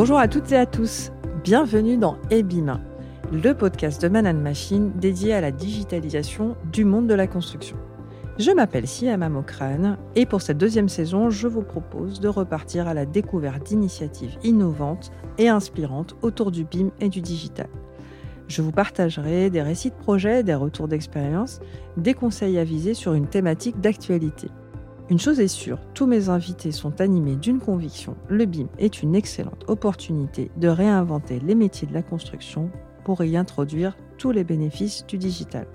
Bonjour à toutes et à tous. Bienvenue dans EBIM, le podcast de Man Machine dédié à la digitalisation du monde de la construction. Je m'appelle Siama Mokrane et pour cette deuxième saison, je vous propose de repartir à la découverte d'initiatives innovantes et inspirantes autour du BIM et du digital. Je vous partagerai des récits de projets, des retours d'expérience, des conseils avisés sur une thématique d'actualité. Une chose est sûre, tous mes invités sont animés d'une conviction. Le BIM est une excellente opportunité de réinventer les métiers de la construction pour y introduire tous les bénéfices du digital.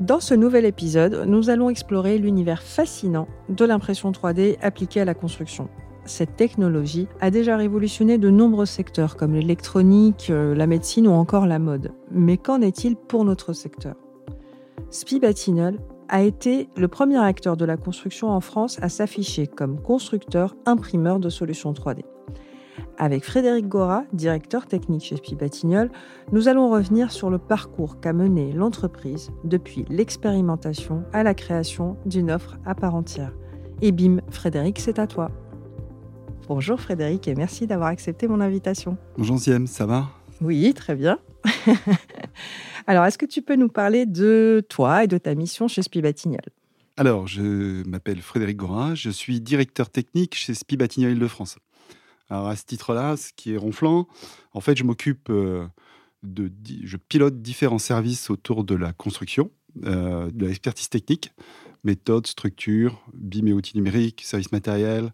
Dans ce nouvel épisode, nous allons explorer l'univers fascinant de l'impression 3D appliquée à la construction. Cette technologie a déjà révolutionné de nombreux secteurs comme l'électronique, euh, la médecine ou encore la mode. Mais qu'en est-il pour notre secteur? Spibatinol a été le premier acteur de la construction en France à s'afficher comme constructeur imprimeur de solutions 3D. Avec Frédéric Gora, directeur technique chez Spibatignol, nous allons revenir sur le parcours qu'a mené l'entreprise depuis l'expérimentation à la création d'une offre à part entière. Et bim, Frédéric, c'est à toi. Bonjour Frédéric et merci d'avoir accepté mon invitation. Bonjour Ziem, ça va? Oui, très bien. Alors, est-ce que tu peux nous parler de toi et de ta mission chez Spibatignol Alors, je m'appelle Frédéric Gora, je suis directeur technique chez Spibatignol Île-de-France. Alors, à ce titre-là, ce qui est ronflant, en fait, je m'occupe euh, de. Je pilote différents services autour de la construction, euh, de l'expertise technique, méthode, structure, BIM et outils numériques, services matériels.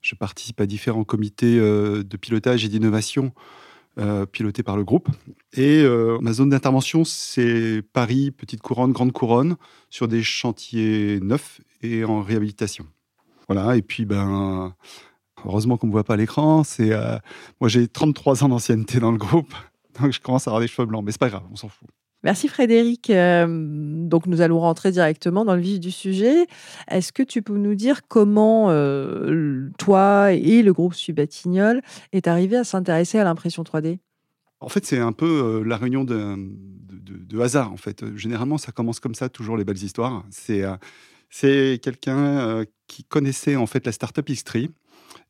Je participe à différents comités euh, de pilotage et d'innovation euh, piloté par le groupe. Et euh, ma zone d'intervention, c'est Paris, Petite Couronne, Grande Couronne, sur des chantiers neufs et en réhabilitation. Voilà, et puis, ben, heureusement qu'on ne me voit pas à l'écran, c'est, euh, moi j'ai 33 ans d'ancienneté dans le groupe, donc je commence à avoir des cheveux blancs, mais c'est pas grave, on s'en fout. Merci Frédéric. Euh, donc nous allons rentrer directement dans le vif du sujet. Est-ce que tu peux nous dire comment euh, toi et le groupe Subatignol est arrivé à s'intéresser à l'impression 3D En fait, c'est un peu euh, la réunion de, hasard. En fait, généralement, ça commence comme ça, toujours les belles histoires. C'est quelqu'un qui connaissait en fait la startup X3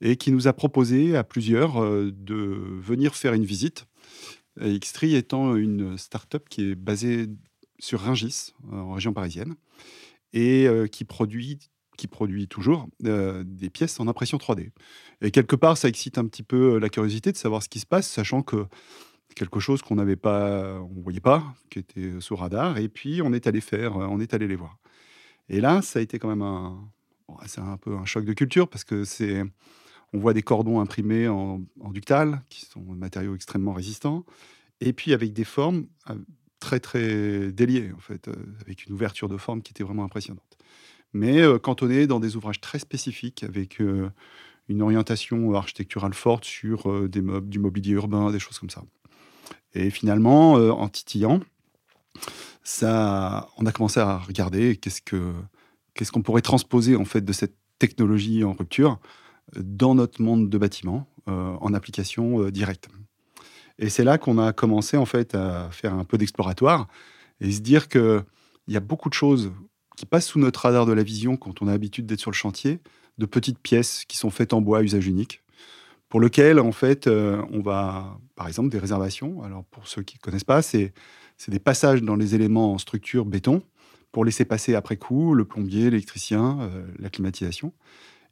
et qui nous a proposé à plusieurs de venir faire une visite Xtree étant une start-up qui est basée sur Ringis, en région parisienne, et euh, qui produit qui produit toujours euh, des pièces en impression 3D. Et quelque part, ça excite un petit peu euh, la curiosité de savoir ce qui se passe, sachant que quelque chose qu'on n'avait pas, on voyait pas, qui était sous radar, et puis on est allé faire, on est allé les voir. Et là, ça a été quand même un, un peu un choc de culture parce que c'est, on voit des cordons imprimés en, ductal, qui sont des matériaux extrêmement résistants, et puis avec des formes euh, très très déliées, en fait, euh, avec une ouverture de forme qui était vraiment impressionnante. Mais euh, quand dans des ouvrages très spécifiques, avec une orientation architecturale forte sur des du mobilier urbain, des choses comme ça. Et finalement, en titillant, ça, on a commencé à regarder qu'est-ce que qu'est-ce qu'on pourrait transposer en fait de cette technologie en rupture dans notre monde de bâtiment euh, en application euh, directe. Et c'est là qu'on a commencé en fait à faire un peu d'exploratoire et se dire qu'il y a beaucoup de choses qui passent sous notre radar de la vision quand on a l'habitude d'être sur le chantier, de petites pièces qui sont faites en bois à usage unique, pour lequel en fait euh, on va, par exemple, des réservations. Alors pour ceux qui ne connaissent pas, c'est des passages dans les éléments en structure béton pour laisser passer après coup le plombier, l'électricien, la climatisation.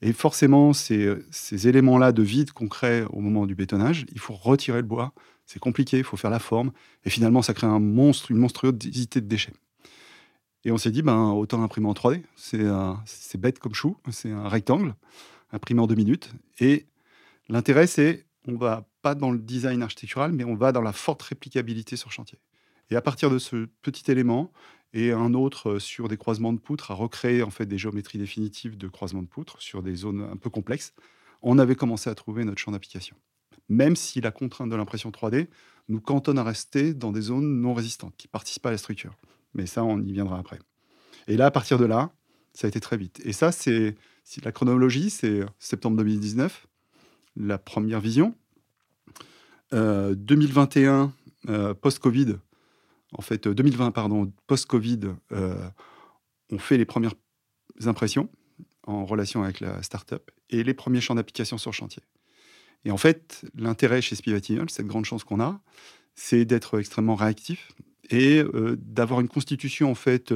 Et forcément, ces, éléments-là de vide qu'on crée au moment du bétonnage, il faut retirer le bois. C'est compliqué, il faut faire la forme. Et finalement, ça crée un monstre, une monstruosité de déchets. Et on s'est dit, ben, autant imprimer en 3D. C'est bête comme chou. C'est un rectangle imprimé en deux minutes. Et l'intérêt, c'est on va pas dans le design architectural, mais on va dans la forte réplicabilité sur chantier. Et à partir de ce petit élément, et un autre euh, sur des croisements de poutres, à recréer en fait des géométries définitives de croisements de poutres sur des zones un peu complexes, on avait commencé à trouver notre champ d'application. Même si la contrainte de l'impression 3D nous cantonne à rester dans des zones non résistantes, qui participent à la structure. Mais ça, on y viendra après. Et là, à partir de là, ça a été très vite. Et ça, c'est la chronologie, c'est septembre 2019, la première vision. 2021, euh, euh, post-Covid, en fait, 2020, euh, pardon, post-Covid, euh, on fait les premières impressions en relation avec la startup et les premiers champs d'application sur chantier. Et en fait, l'intérêt chez Spivatinol, cette grande chance qu'on a, c'est d'être extrêmement réactif et euh, d'avoir une constitution en fait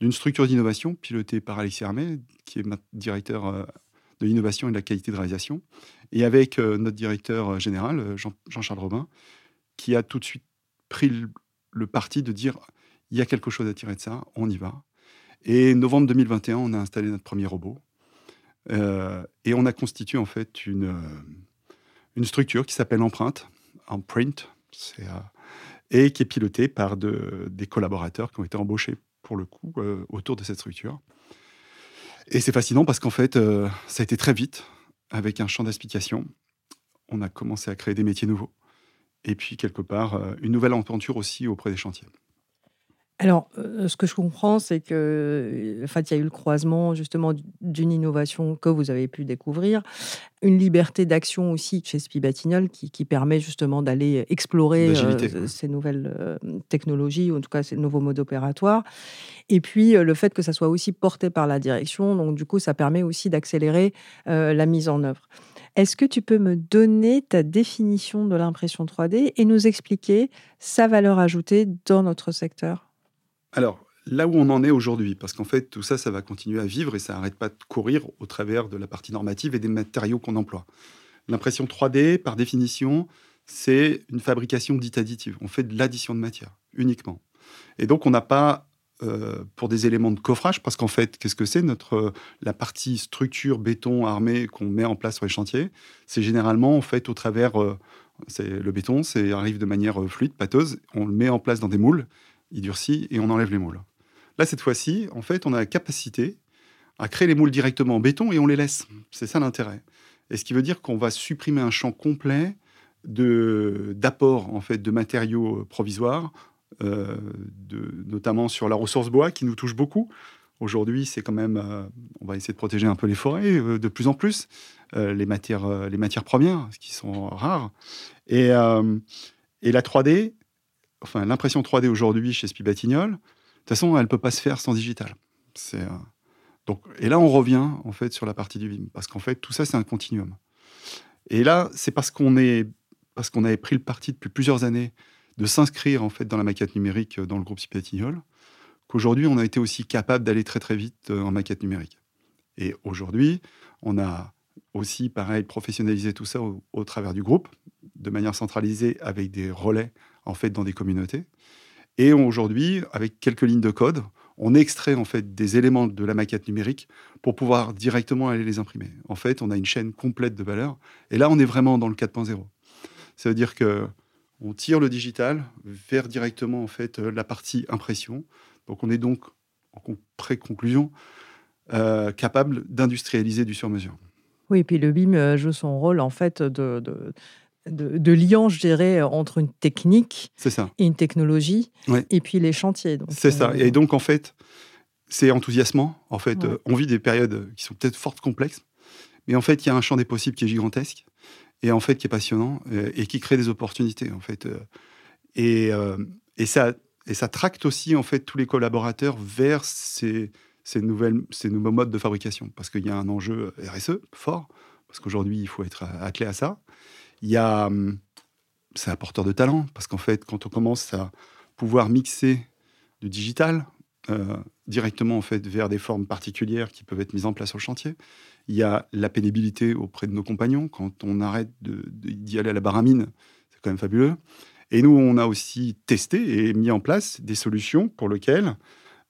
d'une structure d'innovation pilotée par Alexis Hermé, qui est directeur de l'innovation et de la qualité de réalisation, et avec notre directeur général, Jean-Charles Robin, qui a tout de suite pris le, parti de dire il y a quelque chose à tirer de ça, on y va. Et novembre 2021, on a installé notre premier robot. et on a constitué en fait une, une structure qui s'appelle Empreinte, Emprint, et qui est piloté par des collaborateurs qui ont été embauchés pour le coup euh, autour de cette structure. Et c'est fascinant parce qu'en fait, euh, ça a été très vite, avec un champ d'explication. On a commencé à créer des métiers nouveaux. Et puis, quelque part, euh, une nouvelle aventure aussi auprès des chantiers. Alors, euh, ce que je comprends, c'est que, euh, fait, il y a eu le croisement justement d'une innovation que vous avez pu découvrir, une liberté d'action aussi chez Spibatinol qui, qui permet justement d'aller explorer euh, ces nouvelles technologies, ou en tout cas ces nouveaux modes opératoires. Et puis le fait que ça soit aussi porté par la direction, donc du coup, ça permet aussi d'accélérer la mise en œuvre. Est-ce que tu peux me donner ta définition de l'impression 3D et nous expliquer sa valeur ajoutée dans notre secteur? Alors, là où on en est aujourd'hui, parce qu'en fait, tout ça, ça va continuer à vivre et ça n'arrête pas de courir au travers de la partie normative et des matériaux qu'on emploie. L'impression 3D, par définition, c'est une fabrication dite additive. On fait de l'addition de matière uniquement. Et donc, on n'a pas, euh, pour des éléments de coffrage, parce qu'en fait, qu'est-ce que c'est notre euh, la partie structure béton armé qu'on met en place sur les chantiers? C'est généralement en fait au travers, euh, c'est le béton, c'est arrive de manière fluide, pâteuse, on le met en place dans des moules il durcit et on enlève les moules. Là, cette fois-ci, en fait, on a la capacité à créer les moules directement en béton et on les laisse. C'est ça l'intérêt. Et ce qui veut dire qu'on va supprimer un champ complet de d'apport en fait de matériaux provisoires, euh, notamment sur la ressource bois qui nous touche beaucoup. Aujourd'hui, c'est quand même, euh, on va essayer de protéger un peu les forêts euh, de plus en plus, les matières, les matières premières, qui sont rares. Et, et la 3D, enfin, l'impression 3D aujourd'hui chez Spibatignol, de toute façon, elle ne peut pas se faire sans digital. C'est, donc, et là, on revient en fait sur la partie du VIM, parce qu'en fait, tout ça, c'est un continuum. Et là, c'est parce qu'on est, parce qu'on avait pris le parti depuis plusieurs années de s'inscrire en fait dans la maquette numérique euh, dans le groupe Spibatignol, qu'aujourd'hui, on a été aussi capable d'aller très très vite euh, en maquette numérique. Et aujourd'hui, on a aussi, pareil, professionnalisé tout ça au, au travers du groupe, de manière centralisée avec des relais en fait dans des communautés. Et aujourd'hui, avec quelques lignes de code, on extrait en fait des éléments de la maquette numérique pour pouvoir directement aller les imprimer. En fait, on a une chaîne complète de valeur. Et là, on est vraiment dans le 4.0. Ça veut dire que on tire le digital vers directement en fait la partie impression. Donc, on est donc en pré-conclusion euh, capable d'industrialiser du sur-mesure. Oui, et puis le BIM euh, joue son rôle en fait de, de, lien, je dirais, entre une technique et une technologie, et puis les chantiers. C'est ça. Euh, et donc, en fait, c'est enthousiasmant. En fait, euh, on vit des périodes qui sont peut-être fortes, complexes, mais en fait, il y a un champ des possibles qui est gigantesque, et en fait, qui est passionnant, euh, et, qui crée des opportunités, en fait. Et, et, ça, et ça tracte aussi, en fait, tous les collaborateurs vers ces, nouvelles, ces nouveaux modes de fabrication, parce qu'il y a un enjeu RSE fort, parce qu'aujourd'hui, il faut être attelé à ça. Il y a, hum, c'est un porteur de talent parce qu'en fait, quand on commence à pouvoir mixer du digital euh, directement en fait vers des formes particulières qui peuvent être mises en place au chantier, il y a la pénibilité auprès de nos compagnons quand on arrête d'y aller à la baramine, c'est quand même fabuleux. Et nous, on a aussi testé et mis en place des solutions pour lesquelles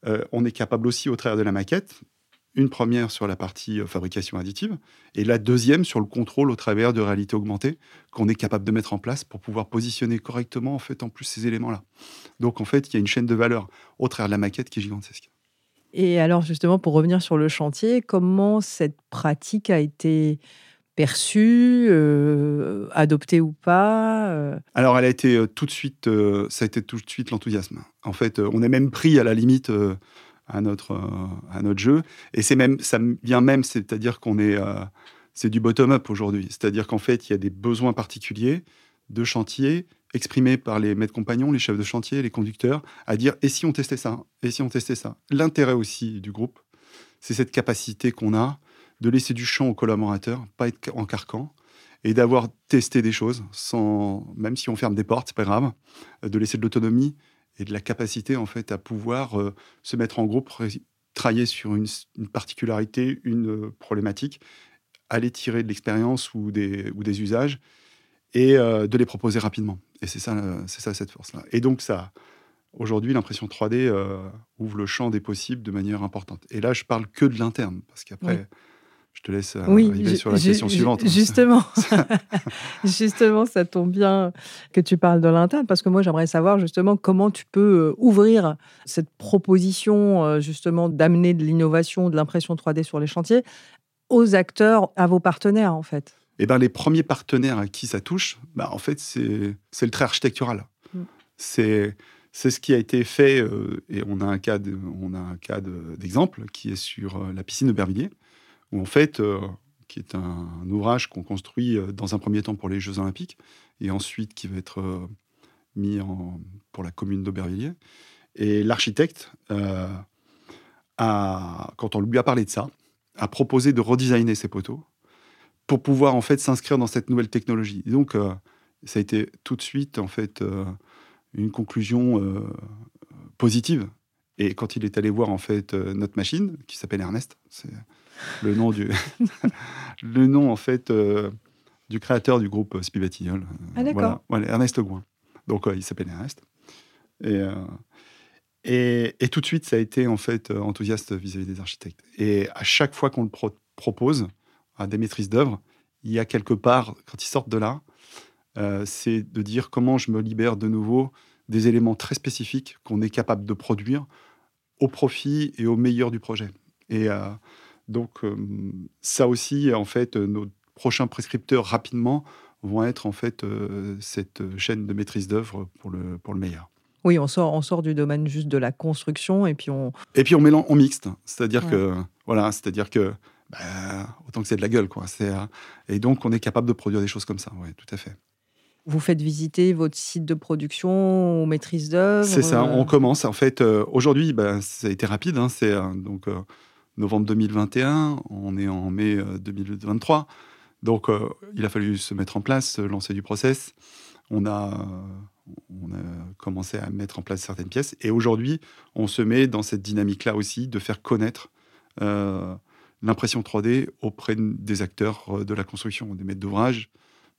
euh, on est capable aussi, au travers de la maquette, une première sur la partie euh, fabrication additive et la deuxième sur le contrôle au travers de réalité augmentée qu'on est capable de mettre en place pour pouvoir positionner correctement en fait en plus ces éléments-là. Donc en fait, il y a une chaîne de valeur au travers de la maquette qui est gigantesque. Et alors justement pour revenir sur le chantier, comment cette pratique a été perçue, euh, adoptée ou pas euh? Alors elle a été tout de suite, ça a été tout de suite l'enthousiasme. En fait, on est même pris à la limite à notre, euh, à notre jeu. Et c'est même, ça vient même, c'est-à-dire qu'on est, euh, c'est du bottom-up aujourd'hui. C'est-à-dire qu'en fait, il y a des besoins particuliers de chantier exprimés par les maîtres compagnons, les chefs de chantier, les conducteurs, à dire et si on testait ça? Et si on testait ça? L'intérêt aussi du groupe, c'est cette capacité qu'on a de laisser du champ aux collaborateurs, pas être en carcan, et d'avoir testé des choses, sans, même si on ferme des portes, c'est pas grave, de laisser de l'autonomie et de la capacité en fait à pouvoir se mettre en groupe, travailler sur une, particularité, une problématique, aller tirer de l'expérience ou des usages et de les proposer rapidement. Et c'est ça, c'est ça cette force-là. Et donc ça, Aujourd'hui, l'impression 3D euh, ouvre le champ des possibles de manière importante. Et là, je parle que de l'interne, parce qu'après, je te laisse euh, arriver sur la question suivante. Justement, justement, ça tombe bien que tu parles de l'interne, parce que moi, j'aimerais savoir justement comment tu peux euh, ouvrir cette proposition, justement, d'amener de l'innovation, de l'impression 3D sur les chantiers aux acteurs, à vos partenaires, en fait. Eh ben, les premiers partenaires à qui ça touche, bah, en fait, c'est le trait architectural. Mm. C'est c'est ce qui a été fait, euh, et on a un cas, on a un cas d'exemple qui est sur euh, la piscine de Bervilliers, où en fait, euh, qui est un, ouvrage qu'on construit dans un premier temps pour les Jeux Olympiques, et ensuite qui va être mis en, pour la commune d'Aubervilliers. Et l'architecte, quand on lui a parlé de ça, a proposé de redesigner ses poteaux pour pouvoir en fait s'inscrire dans cette nouvelle technologie. donc, ça a été tout de suite en fait une conclusion euh, positive. Et quand il est allé voir en fait euh, notre machine, qui s'appelle Ernest, c'est le nom du, le nom en fait euh, du créateur du groupe Spivatignol. Ah d'accord. Voilà, Ernest Gouin. Donc il s'appelle Ernest. Et, et, et, tout de suite, ça a été en fait enthousiaste vis-à-vis des architectes. Et à chaque fois qu'on le propose à des maîtrises d'œuvre, il y a quelque part, quand ils sortent de là, euh, c'est de dire comment je me libère de nouveau des éléments très spécifiques qu'on est capable de produire au profit et au meilleur du projet. Et euh, donc, euh, ça aussi, en fait, nos prochains prescripteurs rapidement vont être en fait cette chaîne de maîtrise d'œuvre pour le, pour le meilleur. Oui, on sort, on sort du domaine juste de la construction et puis on. Et puis on mélange, on mixte, c'est-à-dire que voilà, c'est-à-dire que bah, autant que c'est de la gueule, quoi. et donc on est capable de produire des choses comme ça, oui, tout à fait. Vous faites visiter votre site de production aux maîtrises d'œuvre C'est ça, on commence. En fait, euh, aujourd'hui, bah, ça a été rapide. Hein, c'est euh, donc euh, novembre 2021, on est en mai 2023. Donc, il a fallu se mettre en place, lancer du process. On a, on a commencé à mettre en place certaines pièces. Et aujourd'hui, on se met dans cette dynamique-là aussi de faire connaître l'impression 3D auprès des acteurs de la construction, des maîtres d'ouvrage,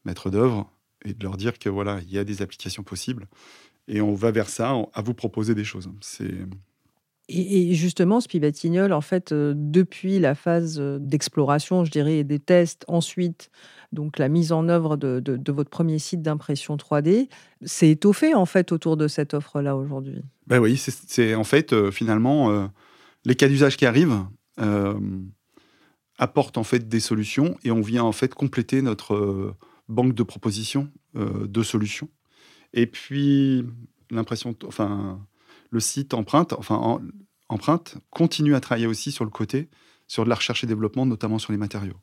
maîtres d'œuvre, et de leur dire que voilà, il y a des applications possibles. Et on va vers ça, à vous proposer des choses. C'est et, justement, Spivatignol, en fait, euh, depuis la phase euh, d'exploration, je dirais, et des tests, ensuite, donc la mise en œuvre de, de, votre premier site d'impression 3D, s'est étoffé en fait autour de cette offre-là aujourd'hui. Ben oui, c'est en fait euh, finalement les cas d'usage qui arrivent apportent en fait des solutions et on vient en fait compléter notre banque de propositions, euh, de solutions. Et puis, l'impression, enfin, le site empreinte, enfin, empreinte continue à travailler aussi sur le côté, sur de la recherche et développement, notamment sur les matériaux.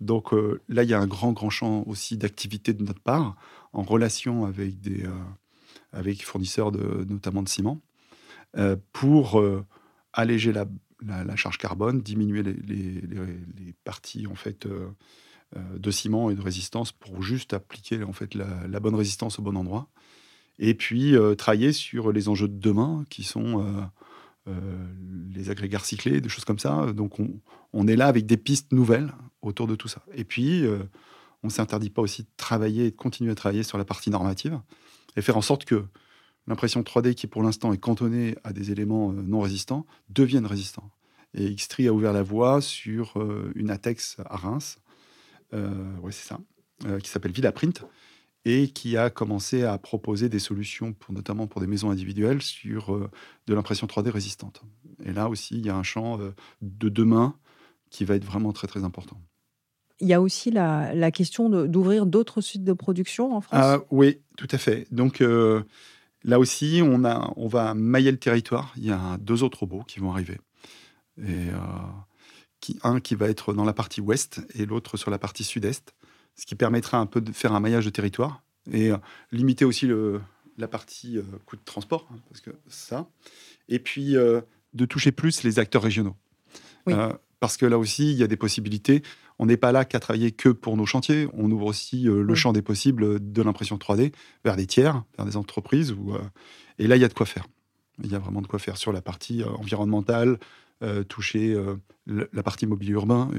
Donc euh, là, il y a un grand, grand champ aussi d'activité de notre part, en relation avec des euh, avec fournisseurs, de, notamment de ciment, pour alléger la, charge carbone, diminuer les, parties en fait euh, de ciment et de résistance pour juste appliquer en fait la, bonne résistance au bon endroit. Et puis euh, travailler sur les enjeux de demain qui sont euh, les agrégats recyclés, des choses comme ça. Donc on, est là avec des pistes nouvelles autour de tout ça. Et puis on ne s'interdit pas aussi de travailler et de continuer à travailler sur la partie normative et faire en sorte que l'impression 3D qui pour l'instant est cantonnée à des éléments non résistants devienne résistant. Et Xtree a ouvert la voie sur une ATEX à Reims euh, ouais, c'est ça, euh, qui s'appelle Villaprint et qui a commencé à proposer des solutions, pour, notamment pour des maisons individuelles, sur euh, de l'impression 3D résistante. Et là aussi, il y a un champ de demain qui va être vraiment très très important. Il y a aussi la, la question d'ouvrir d'autres sites de production en France? Ah, Oui, tout à fait. Donc là aussi, on, a, on va mailler le territoire. Il y a deux autres robots qui vont arriver. Et un qui va être dans la partie ouest et l'autre sur la partie sud-est, ce qui permettra un peu de faire un maillage de territoire et euh, limiter aussi le, la partie euh, coût de transport, hein, parce que ça, et puis euh, de toucher plus les acteurs régionaux. Parce que là aussi, il y a des possibilités. On n'est pas là qu'à travailler que pour nos chantiers. On ouvre aussi le champ des possibles de l'impression 3D vers des tiers, vers des entreprises. et là, il y a de quoi faire. Il y a vraiment de quoi faire sur la partie environnementale, toucher la partie mobilier urbain.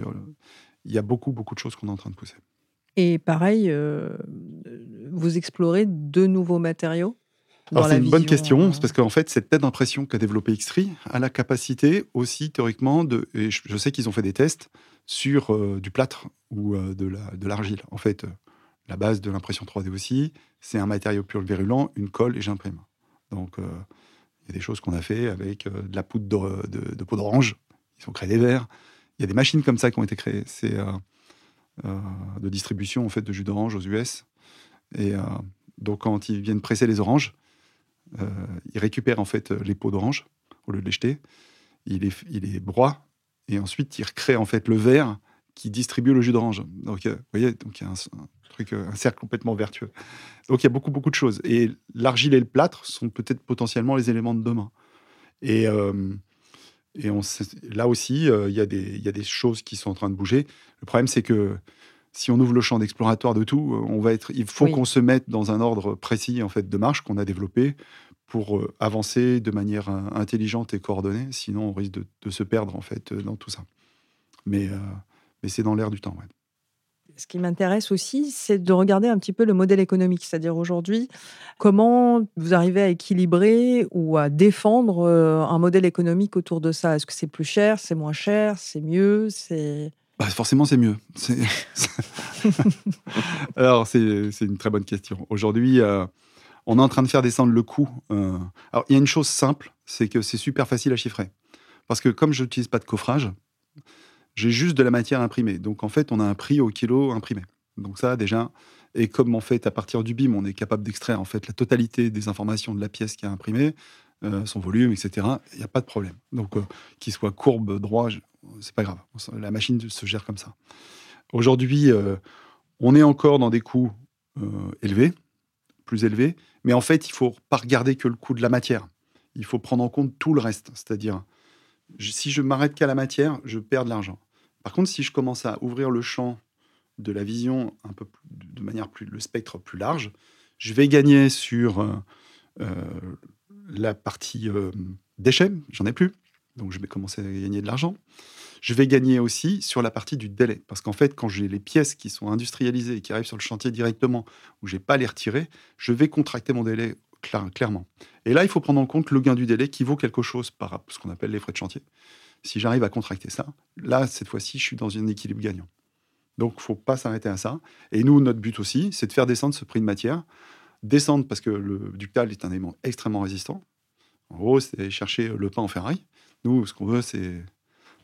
Il y a beaucoup, beaucoup de choses qu'on est en train de pousser. Et pareil, vous explorez de nouveaux matériaux? C'est une bonne question, parce qu'en fait, cette tête d'impression qu'a développée Xtree a la capacité aussi, théoriquement, de, et je, sais qu'ils ont fait des tests sur du plâtre ou de l'argile. en fait, la base de l'impression 3D aussi, c'est un matériau virulent, une colle et j'imprime. Donc, il y a des choses qu'on a fait avec de la poudre de, de peau d'orange. Ils ont créé des verres. Il y a des machines comme ça qui ont été créées. C'est euh, de distribution en fait de jus d'orange aux US. Et euh, donc quand ils viennent presser les oranges, euh, ils récupèrent en fait les peaux d'orange au lieu de les jeter. Ils les, il les broient et ensuite ils recréent en fait le verre qui distribue le jus d'orange. Donc, vous voyez, donc il y a un, truc, un cercle complètement vertueux. Donc, il y a beaucoup, beaucoup de choses. Et l'argile et le plâtre sont peut-être potentiellement les éléments de demain. Et, et on, là aussi, il y, il y a des choses qui sont en train de bouger. Le problème, c'est que si on ouvre le champ d'exploratoire de tout, euh, on va être, il faut qu'on se mette dans un ordre précis en fait de marche qu'on a développé pour euh, avancer de manière euh, intelligente et coordonnée. Sinon, on risque de, se perdre en fait dans tout ça. Mais, mais c'est dans l'air du temps. Ce qui m'intéresse aussi, c'est de regarder un petit peu le modèle économique, c'est-à-dire aujourd'hui, comment vous arrivez à équilibrer ou à défendre un modèle économique autour de ça? Est-ce que c'est plus cher, c'est moins cher, c'est mieux, c'est bah, forcément, c'est mieux. Alors, c'est une très bonne question. Aujourd'hui, euh, on est en train de faire descendre le coût. Euh, alors, il y a une chose simple, c'est que c'est super facile à chiffrer. Parce que comme je n'utilise pas de coffrage, j'ai juste de la matière imprimée. Donc, en fait, on a un prix au kilo imprimé. Donc, ça, déjà. Et comme, en fait, à partir du BIM, on est capable d'extraire, en fait, la totalité des informations de la pièce qui est imprimée, euh, son volume, etc., il n'y a pas de problème. Donc, qu'il soit courbe, droit, c'est pas grave. La machine se gère comme ça. Aujourd'hui, euh, on est encore dans des coûts euh, élevés, plus élevés, mais en fait, il faut pas regarder que le coût de la matière. Il faut prendre en compte tout le reste. C'est-à-dire, si je m'arrête qu'à la matière, je perds de l'argent. Par contre, si je commence à ouvrir le champ de la vision un peu de manière plus le spectre plus large, je vais gagner sur euh, la partie déchets, j'en ai plus donc je vais commencer à gagner de l'argent. Je vais gagner aussi sur la partie du délai, parce qu'en fait, quand j'ai les pièces qui sont industrialisées et qui arrivent sur le chantier directement, où j'ai pas à les retirer, je vais contracter mon délai clairement. Et là, il faut prendre en compte le gain du délai qui vaut quelque chose par ce qu'on appelle les frais de chantier. Si j'arrive à contracter ça, là, cette fois-ci, je suis dans un équilibre gagnant. Donc, il faut pas s'arrêter à ça. Et nous, notre but aussi, c'est de faire descendre ce prix de matière. Descendre parce que le ductal est un élément extrêmement résistant. En gros, c'est chercher le pain en ferraille. Nous, ce qu'on veut, c'est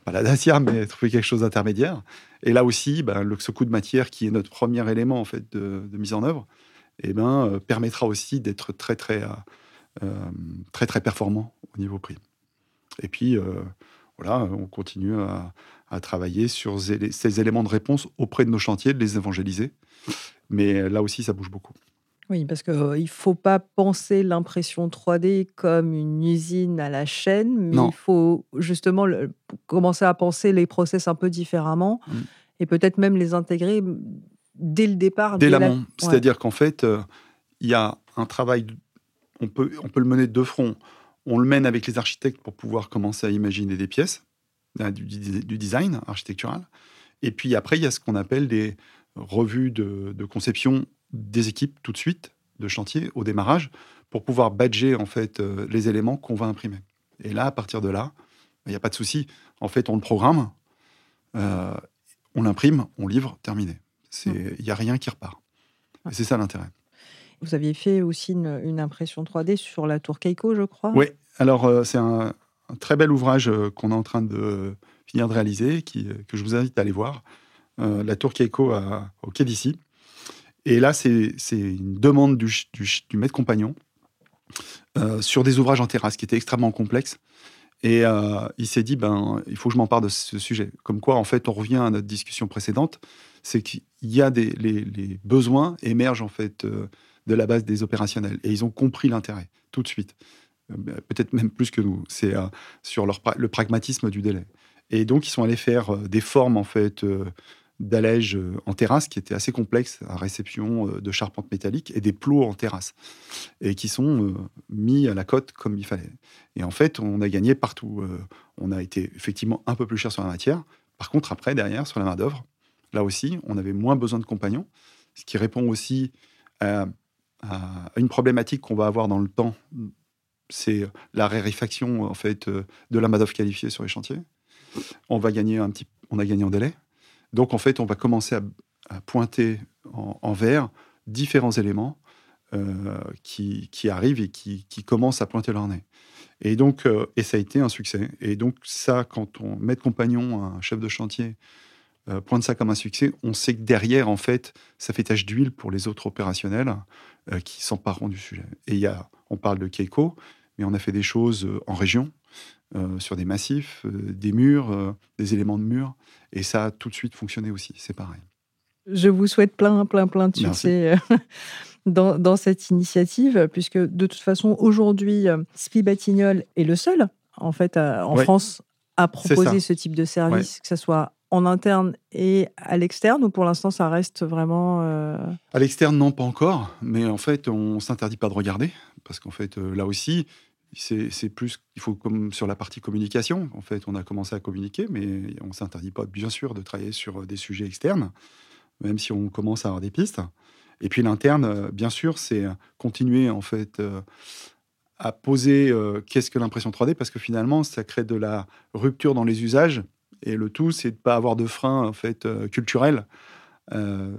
pas la Dacia, mais trouver quelque chose d'intermédiaire. Et là aussi, ben, le, ce coût de matière, qui est notre premier élément en fait de, mise en œuvre, eh ben, euh, permettra aussi d'être très très, euh, euh, très très performant au niveau prix. Et puis, voilà, on continue à, à travailler sur ces éléments de réponse auprès de nos chantiers, de les évangéliser. Mais là aussi, ça bouge beaucoup. Oui, parce qu'il ne faut pas penser l'impression 3D comme une usine à la chaîne, mais il faut justement commencer à penser les process un peu différemment mmh. et peut-être même les intégrer dès le départ. Dès l'amont. C'est-à-dire qu'en fait, il y a un travail, on peut, on peut le mener de front. On le mène avec les architectes pour pouvoir commencer à imaginer des pièces, du, du design architectural. Et puis après, il y a ce qu'on appelle des revues de, de conception des équipes tout de suite de chantier au démarrage pour pouvoir badger en fait euh, les éléments qu'on va imprimer. Et là, à partir de là, il n'y a pas de souci. En fait, on le programme, euh, on l'imprime, on livre, terminé. Il n'y a rien qui repart. Et c'est ça l'intérêt. Vous aviez fait aussi une, impression 3D sur la tour Keiko, je crois. Oui, alors euh, c'est un, très bel ouvrage qu'on est en train de finir de réaliser, qui, que je vous invite à aller voir. la tour Keiko au quai d'ici. Et là, c'est une demande du, maître compagnon euh, sur des ouvrages en terrasse qui étaient extrêmement complexes. Et euh, il s'est dit, ben, il faut que je m'en parle de ce sujet. Comme quoi, en fait, on revient à notre discussion précédente, c'est qu'il y a des les, besoins émergent en fait euh, de la base des opérationnels, et ils ont compris l'intérêt tout de suite. Ben, peut-être même plus que nous. C'est sur le pragmatisme du délai. Et donc, ils sont allés faire des formes, en fait, d'allège en terrasse qui étaient assez complexes à réception de charpente métallique et des plots en terrasse et qui sont mis à la cote comme il fallait. Et en fait, on a gagné partout. On a été effectivement un peu plus cher sur la matière. Par contre, après, derrière, sur la main-d'œuvre, là aussi, on avait moins besoin de compagnons, ce qui répond aussi à, une problématique qu'on va avoir dans le temps. C'est la raréfaction en fait de la main-d'œuvre qualifiée sur les chantiers. On va gagner un petit, on a gagné en délai. Donc, en fait, on va commencer à, pointer en, vert différents éléments euh, qui, arrivent et qui, commencent à pointer leur nez. Et donc, euh, et ça a été un succès. Et donc, ça, quand on met de compagnon un chef de chantier, euh, pointe ça comme un succès, on sait que derrière, en fait, ça fait tache d'huile pour les autres opérationnels qui s'emparent du sujet. Et y a, on parle de Keiko, mais on a fait des choses en région, sur des massifs, des murs, des éléments de murs. Et ça a tout de suite fonctionné aussi, c'est pareil. Je vous souhaite plein, plein, plein de succès euh, dans, dans, cette initiative, puisque de toute façon, aujourd'hui, euh, Spi Batignolles est le seul, en fait, en France, à proposer ce type de service, que ce soit en interne et à l'externe, ou pour l'instant, ça reste vraiment... Euh, à l'externe, non, pas encore, mais en fait, on s'interdit pas de regarder, parce qu'en fait, là aussi, c'est plus, il faut comme sur la partie communication. En fait, on a commencé à communiquer, mais on s'interdit pas, bien sûr, de travailler sur des sujets externes, même si on commence à avoir des pistes. Et puis l'interne, euh, bien sûr, c'est continuer en fait euh, à poser euh, qu'est-ce que l'impression 3D, parce que finalement, ça crée de la rupture dans les usages. Et le tout, c'est de pas avoir de frein en fait culturel. on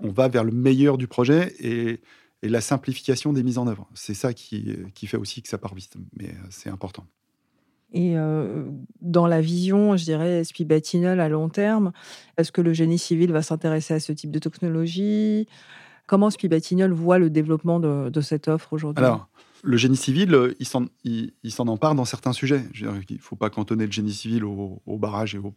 va vers le meilleur du projet et et la simplification des mises en œuvre. C'est ça qui, qui, fait aussi que ça part vite, mais euh, c'est important. Et euh, dans la vision, je dirais, SPI Batinol à long terme, est-ce que le génie civil va s'intéresser à ce type de technologie? Comment SPI Batinol voit le développement de, cette offre aujourd'hui? Alors, le génie civil, il s'en, empare dans certains sujets. il ne faut pas cantonner le génie civil au, barrage et au,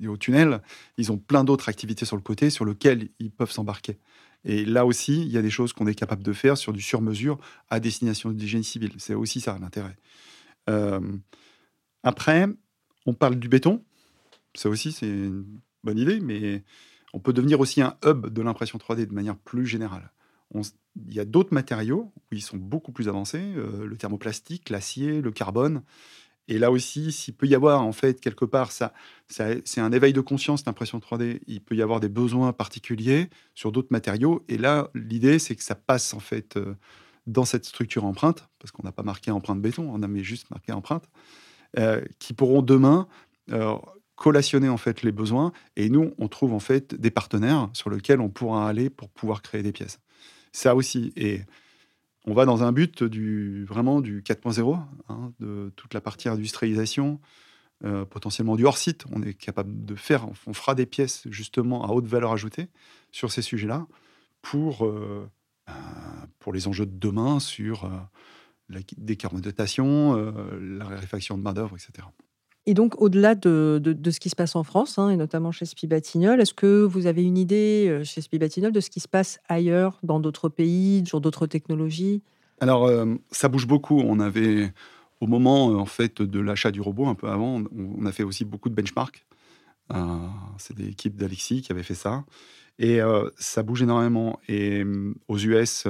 et au, tunnel. Ils ont plein d'autres activités sur le côté sur lesquelles ils peuvent s'embarquer. Et là aussi, il y a des choses qu'on est capable de faire sur du sur-mesure à destination du génie civil. C'est aussi ça l'intérêt. Euh, après, on parle du béton. Ça aussi, c'est une bonne idée, mais on peut devenir aussi un hub de l'impression 3D de manière plus générale. Il y a d'autres matériaux où ils sont beaucoup plus avancés, euh, le thermoplastique, l'acier, le carbone. Et là aussi, s'il peut y avoir, en fait, quelque part, ça, c'est un éveil de conscience, l'impression 3D. Il peut y avoir des besoins particuliers sur d'autres matériaux. Et là, l'idée, c'est que ça passe, en fait, euh, dans cette structure empreinte, parce qu'on n'a pas marqué empreinte béton, on a mais juste marqué empreinte, euh, qui pourront demain collationner, en fait, les besoins. Et nous, on trouve, en fait, des partenaires sur lesquels on pourra aller pour pouvoir créer des pièces. Ça aussi. Et on va dans un but du vraiment du 4.0, hein, de toute la partie industrialisation, euh, potentiellement du hors-site. On est capable de faire, on fera des pièces justement à haute valeur ajoutée sur ces sujets-là pour, euh, euh, pour les enjeux de demain sur la décarbonisation, la raréfaction de main-d'œuvre, etc. Et donc, au-delà de, ce qui se passe en France, hein, et notamment chez Spibatinol, est-ce que vous avez une idée euh, chez Spibatinol de ce qui se passe ailleurs, dans d'autres pays, sur d'autres technologies? Alors, euh, ça bouge beaucoup. On avait, au moment euh, en fait de l'achat du robot, un peu avant, on, a fait aussi beaucoup de benchmarks. C'est des équipes d'Alexis qui avaient fait ça. Et ça bouge énormément. Et aux US,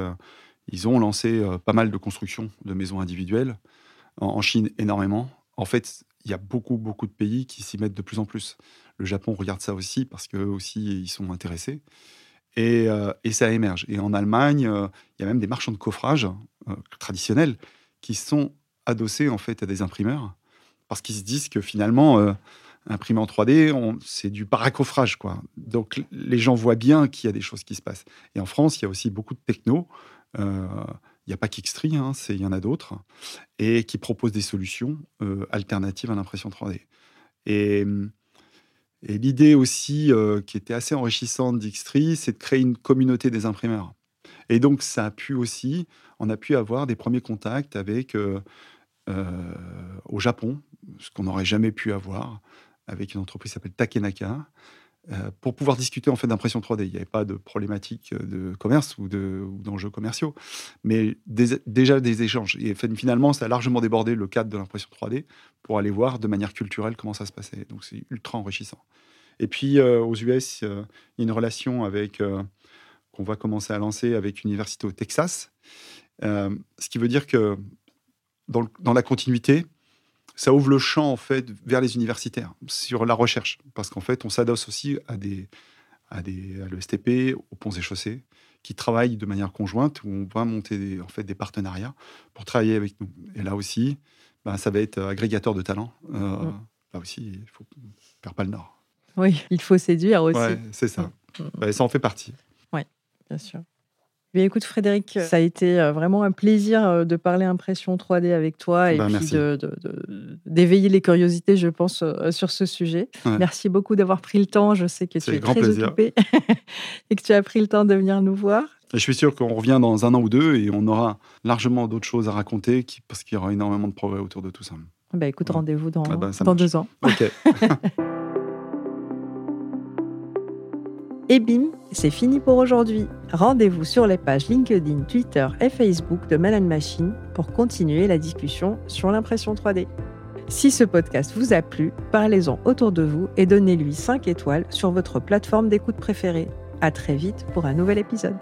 ils ont lancé pas mal de constructions de maisons individuelles. en Chine, énormément. En fait, il y a beaucoup, beaucoup de pays qui s'y mettent de plus en plus. Le Japon regarde ça aussi parce qu'eux aussi, ils sont intéressés. Et, euh, et, ça émerge. Et en Allemagne, euh, il y a même des marchands de coffrage euh, traditionnels qui sont adossés en fait à des imprimeurs parce qu'ils se disent que finalement, imprimer en 3D, c'est du paracoffrage. Quoi. Donc les gens voient bien qu'il y a des choses qui se passent. Et en France, il y a aussi beaucoup de techno n'y a pas qu'Xtree, hein, il y en a d'autres, et qui proposent des solutions euh, alternatives à l'impression 3D. Et, l'idée aussi, euh, qui était assez enrichissante d'Xtree, c'est de créer une communauté des imprimeurs. Et donc, ça a pu aussi, on a pu avoir des premiers contacts avec, euh, au Japon, ce qu'on n'aurait jamais pu avoir, avec une entreprise qui s'appelle Takenaka, pour pouvoir discuter en fait d'impression 3D. Il n'y avait pas de problématique de commerce ou d'enjeux commerciaux, mais déjà des échanges. Et finalement, ça a largement débordé le cadre de l'impression 3D pour aller voir de manière culturelle comment ça se passait. Donc c'est ultra enrichissant. Et puis aux US, il y a une relation avec qu'on va commencer à lancer avec une université au Texas, ce qui veut dire que dans la continuité, ça ouvre le champ en fait vers les universitaires sur la recherche, parce qu'en fait, on s'adosse aussi à des à des à l'ESTP, aux ponts et chaussées, qui travaillent de manière conjointe où on va monter des, en fait des partenariats pour travailler avec nous. Et là aussi, ben, ça va être agrégateur de talents. Euh, mm. Là aussi, il faut perd pas le nord. Oui, il faut séduire aussi. c'est ça. Mm. Ben, ça en fait partie. Oui, bien sûr. Écoute Frédéric, ça a été euh, vraiment un plaisir euh, de parler impression 3D avec toi et bah, puis d'éveiller les curiosités, je pense, euh, sur ce sujet. Merci beaucoup d'avoir pris le temps. Je sais que tu es très occupé et que tu as pris le temps de venir nous voir. je suis sûr qu'on revient dans un an ou deux et on aura largement d'autres choses à raconter parce qu'il y aura énormément de progrès autour de tout ça. Bah, écoute, rendez-vous dans, ah bah, dans deux ans. Ok. Et bim, c'est fini pour aujourd'hui. Rendez-vous sur les pages LinkedIn, Twitter et Facebook de Man Machine pour continuer la discussion sur l'impression 3D. Si ce podcast vous a plu, parlez-en autour de vous et donnez-lui 5 étoiles sur votre plateforme d'écoute préférée. À très vite pour un nouvel épisode.